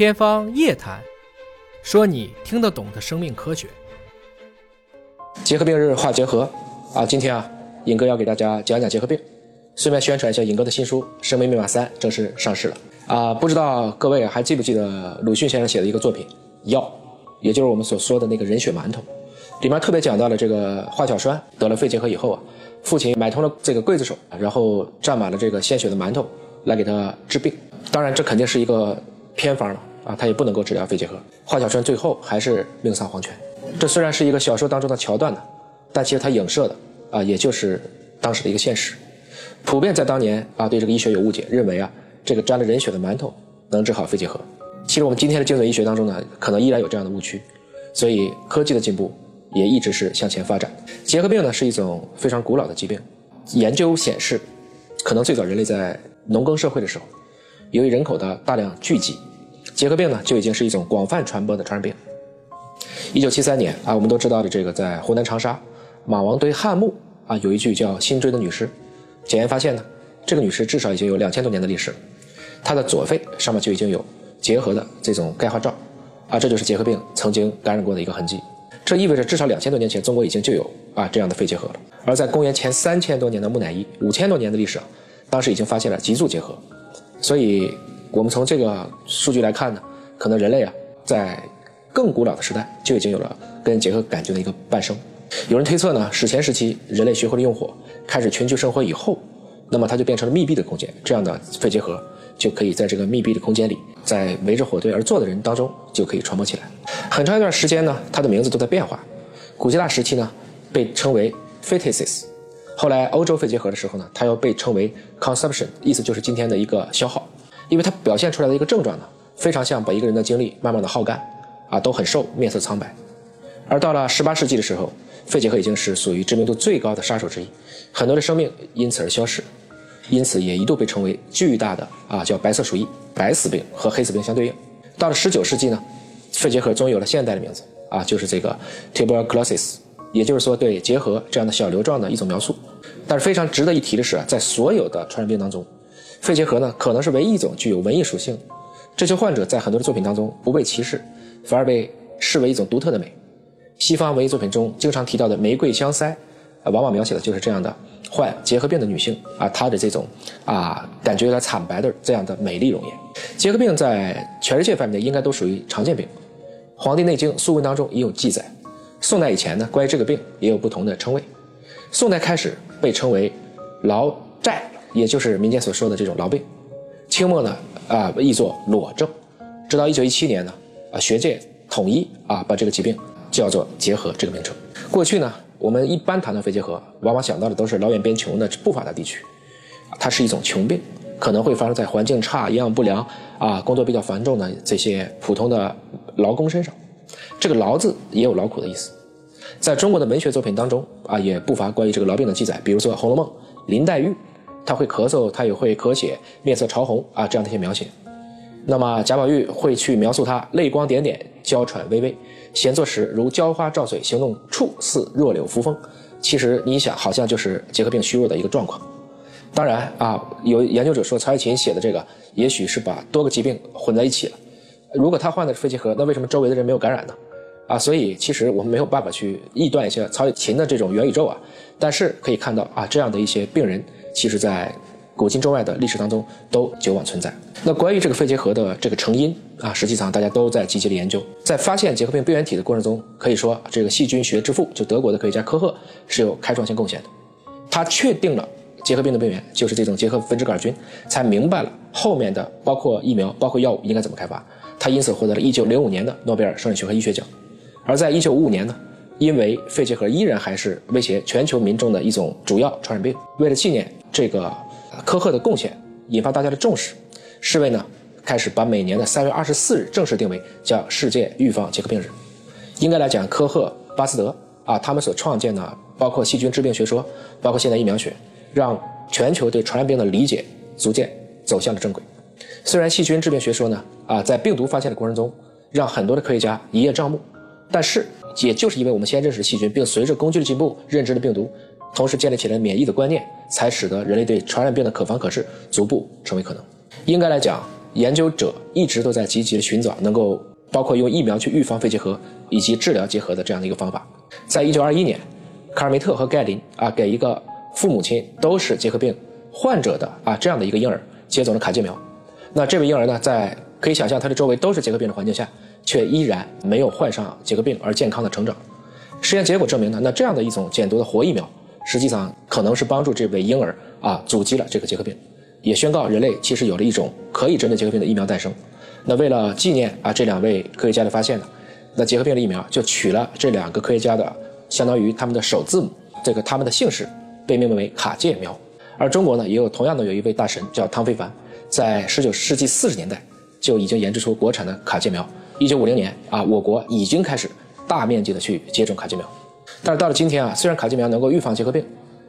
天方夜谭，说你听得懂的生命科学。结核病日话结核啊，今天啊，尹哥要给大家讲讲结核病，顺便宣传一下尹哥的新书《生命密码三》正式上市了啊！不知道各位还记不记得鲁迅先生写的一个作品《药》，也就是我们所说的那个人血馒头，里面特别讲到了这个华小栓得了肺结核以后啊，父亲买通了这个刽子手，然后蘸满了这个鲜血的馒头来给他治病。当然，这肯定是一个偏方了啊，他也不能够治疗肺结核。华小栓最后还是命丧黄泉。这虽然是一个小说当中的桥段呢，但其实它影射的啊，也就是当时的一个现实。普遍在当年啊，对这个医学有误解，认为啊，这个沾了人血的馒头能治好肺结核。其实我们今天的精准医学当中呢，可能依然有这样的误区。所以科技的进步也一直是向前发展。结核病呢是一种非常古老的疾病，研究显示，可能最早人类在农耕社会的时候，由于人口的大量聚集，结核病呢就已经是一种广泛传播的传染病。一九七三年啊，我们都知道的这个在湖南长沙马王堆汉墓啊，有一具叫辛追的女尸，检验发现呢，这个女尸至少已经有两千多年的历史，她的左肺上面就已经有结核的这种钙化灶，啊，这就是结核病曾经感染过的一个痕迹。这意味着至少两千多年前，中国已经就有啊这样的肺结核了。而在公元前三千多年的木乃伊，五千多年的历史啊，当时已经发现了脊柱结核。所以，我们从这个数据来看呢，可能人类啊在。更古老的时代就已经有了跟结核杆菌的一个伴生。有人推测呢，史前时期人类学会了用火，开始群居生活以后，那么它就变成了密闭的空间，这样的肺结核就可以在这个密闭的空间里，在围着火堆而坐的人当中就可以传播起来。很长一段时间呢，它的名字都在变化。古希腊时期呢，被称为 phthisis，后来欧洲肺结核的时候呢，它又被称为 consumption，意思就是今天的一个消耗，因为它表现出来的一个症状呢，非常像把一个人的精力慢慢的耗干。啊，都很瘦，面色苍白。而到了十八世纪的时候，肺结核已经是属于知名度最高的杀手之一，很多的生命因此而消失，因此也一度被称为巨大的啊叫白色鼠疫、白死病和黑死病相对应。到了十九世纪呢，肺结核终于有了现代的名字啊，就是这个 tuberculosis，也就是说对结核这样的小瘤状的一种描述。但是非常值得一提的是啊，在所有的传染病当中，肺结核呢可能是唯一一种具有文艺属性，这些患者在很多的作品当中不被歧视。反而被视为一种独特的美。西方文艺作品中经常提到的玫瑰香腮，啊，往往描写的就是这样的患结核病的女性啊，她的这种啊，感觉有点惨白的这样的美丽容颜。结核病在全世界范围内应该都属于常见病，《黄帝内经·素问》当中也有记载。宋代以前呢，关于这个病也有不同的称谓。宋代开始被称为痨疥，也就是民间所说的这种痨病。清末呢，啊，译作裸症。直到一九一七年呢。啊，学界统一啊，把这个疾病叫做结核这个名称。过去呢，我们一般谈到肺结核，往往想到的都是老远边穷的不发达地区，它是一种穷病，可能会发生在环境差、营养不良啊、工作比较繁重的这些普通的劳工身上。这个“劳”字也有劳苦的意思，在中国的文学作品当中啊，也不乏关于这个痨病的记载，比如说《红楼梦》，林黛玉，他会咳嗽，他也会咳血，面色潮红啊，这样的一些描写。那么贾宝玉会去描述他泪光点点，娇喘微微，闲坐时如娇花照水，行动处似弱柳扶风。其实你想，好像就是结核病虚弱的一个状况。当然啊，有研究者说曹雪芹写的这个，也许是把多个疾病混在一起了。如果他患的是肺结核，那为什么周围的人没有感染呢？啊，所以其实我们没有办法去臆断一些曹雪芹的这种元宇宙啊。但是可以看到啊，这样的一些病人，其实在。古今中外的历史当中都久往存在。那关于这个肺结核的这个成因啊，实际上大家都在积极的研究。在发现结核病病原体的过程中，可以说这个细菌学之父就德国的科学家科赫是有开创性贡献的。他确定了结核病的病原就是这种结核分支杆菌，才明白了后面的包括疫苗、包括药物应该怎么开发。他因此获得了1905年的诺贝尔生理学和医学奖。而在1955年呢，因为肺结核依然还是威胁全球民众的一种主要传染病，为了纪念这个。科赫的贡献引发大家的重视，世卫呢开始把每年的三月二十四日正式定为叫世界预防结核病日。应该来讲，科赫、巴斯德啊，他们所创建的包括细菌致病学说，包括现代疫苗学，让全球对传染病的理解逐渐走向了正轨。虽然细菌致病学说呢啊，在病毒发现的过程中，让很多的科学家一叶障目，但是也就是因为我们先认识细菌，并随着工具的进步认知了病毒。同时建立起来免疫的观念，才使得人类对传染病的可防可治逐步成为可能。应该来讲，研究者一直都在积极的寻找能够包括用疫苗去预防肺结核以及治疗结核的这样的一个方法。在一九二一年，卡尔梅特和盖林啊给一个父母亲都是结核病患者的啊这样的一个婴儿接种了卡介苗。那这位婴儿呢，在可以想象他的周围都是结核病的环境下，却依然没有患上结核病而健康的成长。实验结果证明呢，那这样的一种减毒的活疫苗，实际上可能是帮助这位婴儿啊阻击了这个结核病，也宣告人类其实有了一种可以针对结核病的疫苗诞生。那为了纪念啊这两位科学家的发现呢，那结核病的疫苗就取了这两个科学家的相当于他们的首字母，这个他们的姓氏被命名为卡介苗。而中国呢，也有同样的有一位大神叫汤非凡。在十九世纪四十年代就已经研制出国产的卡介苗。一九五零年啊，我国已经开始大面积的去接种卡介苗。但是到了今天啊，虽然卡介苗能够预防结核病，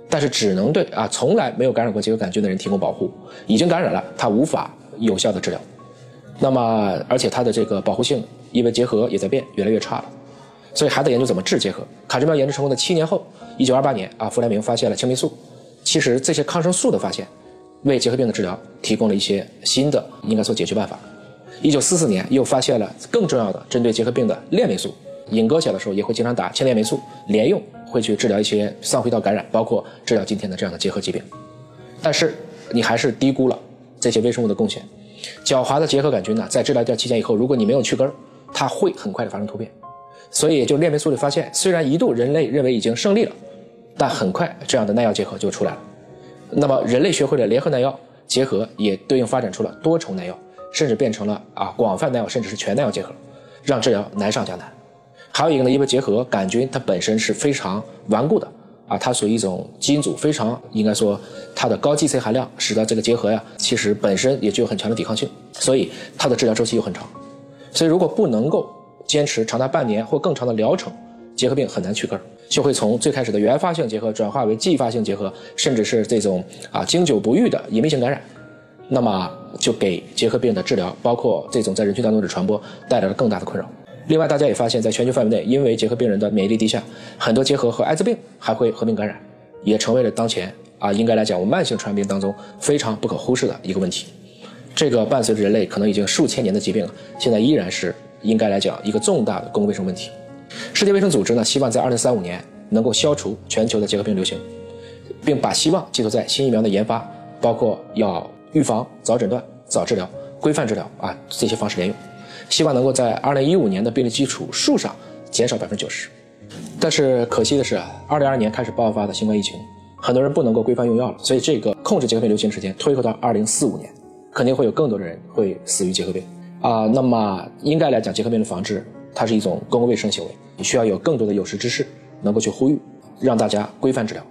但是只能对啊从来没有感染过结核杆菌的人提供保护。已经感染了，它无法有效的治疗。那么，而且它的这个保护性因为结核也在变，越来越差了。所以还得研究怎么治结核。卡介苗研制成功的七年后，一九二八年啊，弗莱明发现了青霉素。其实这些抗生素的发现。为结核病的治疗提供了一些新的应该说解决办法。一九四四年又发现了更重要的针对结核病的链霉素。尹哥小的时候也会经常打铅链霉素连用，会去治疗一些上呼吸道感染，包括治疗今天的这样的结核疾病。但是你还是低估了这些微生物的贡献。狡猾的结核杆菌呢，在治疗掉期间以后，如果你没有去根，它会很快的发生突变。所以就链霉素的发现，虽然一度人类认为已经胜利了，但很快这样的耐药结核就出来了。那么，人类学会了联合耐药结合，也对应发展出了多重耐药，甚至变成了啊广泛耐药，甚至是全耐药结合，让治疗难上加难。还有一个呢，因为结核杆菌它本身是非常顽固的啊，它属于一种基因组非常应该说它的高 GC 含量，使得这个结核呀其实本身也具有很强的抵抗性，所以它的治疗周期又很长。所以如果不能够坚持长达半年或更长的疗程，结核病很难去根。就会从最开始的原发性结核转化为继发性结核，甚至是这种啊经久不愈的隐秘性感染，那么就给结核病的治疗，包括这种在人群当中的传播带来了更大的困扰。另外，大家也发现，在全球范围内，因为结核病人的免疫力低下，很多结核和艾滋病还会合并感染，也成为了当前啊应该来讲我慢性传染病当中非常不可忽视的一个问题。这个伴随着人类可能已经数千年的疾病了，现在依然是应该来讲一个重大的公共卫生问题。世界卫生组织呢，希望在二零三五年能够消除全球的结核病流行，并把希望寄托在新疫苗的研发，包括要预防、早诊断、早治疗、规范治疗啊这些方式连用，希望能够在二零一五年的病例基础数上减少百分之九十。但是可惜的是，二零二二年开始爆发的新冠疫情，很多人不能够规范用药了，所以这个控制结核病流行时间推后到二零四五年，肯定会有更多的人会死于结核病啊。那么应该来讲，结核病的防治。它是一种公共卫生行为，你需要有更多的有识之士能够去呼吁，让大家规范治疗。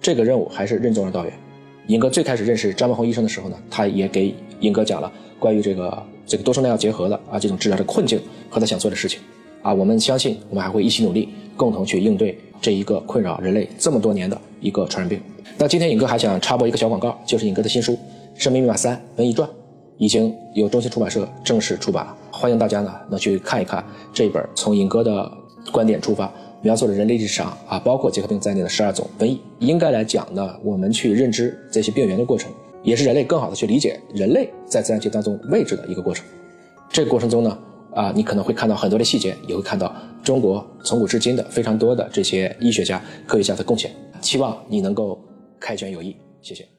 这个任务还是任重而道远。尹哥最开始认识张文宏医生的时候呢，他也给尹哥讲了关于这个这个多重耐药结合的啊这种治疗的困境和他想做的事情。啊，我们相信我们还会一起努力，共同去应对这一个困扰人类这么多年的一个传染病。那今天尹哥还想插播一个小广告，就是尹哥的新书《生命密码三瘟疫传》。已经由中信出版社正式出版了，欢迎大家呢能去看一看这一本从尹哥的观点出发，描述了人类历史上啊包括结核病在内的十二种瘟疫。应该来讲呢，我们去认知这些病源的过程，也是人类更好的去理解人类在自然界当中位置的一个过程。这个过程中呢，啊，你可能会看到很多的细节，也会看到中国从古至今的非常多的这些医学家、科学家的贡献。期望你能够开卷有益，谢谢。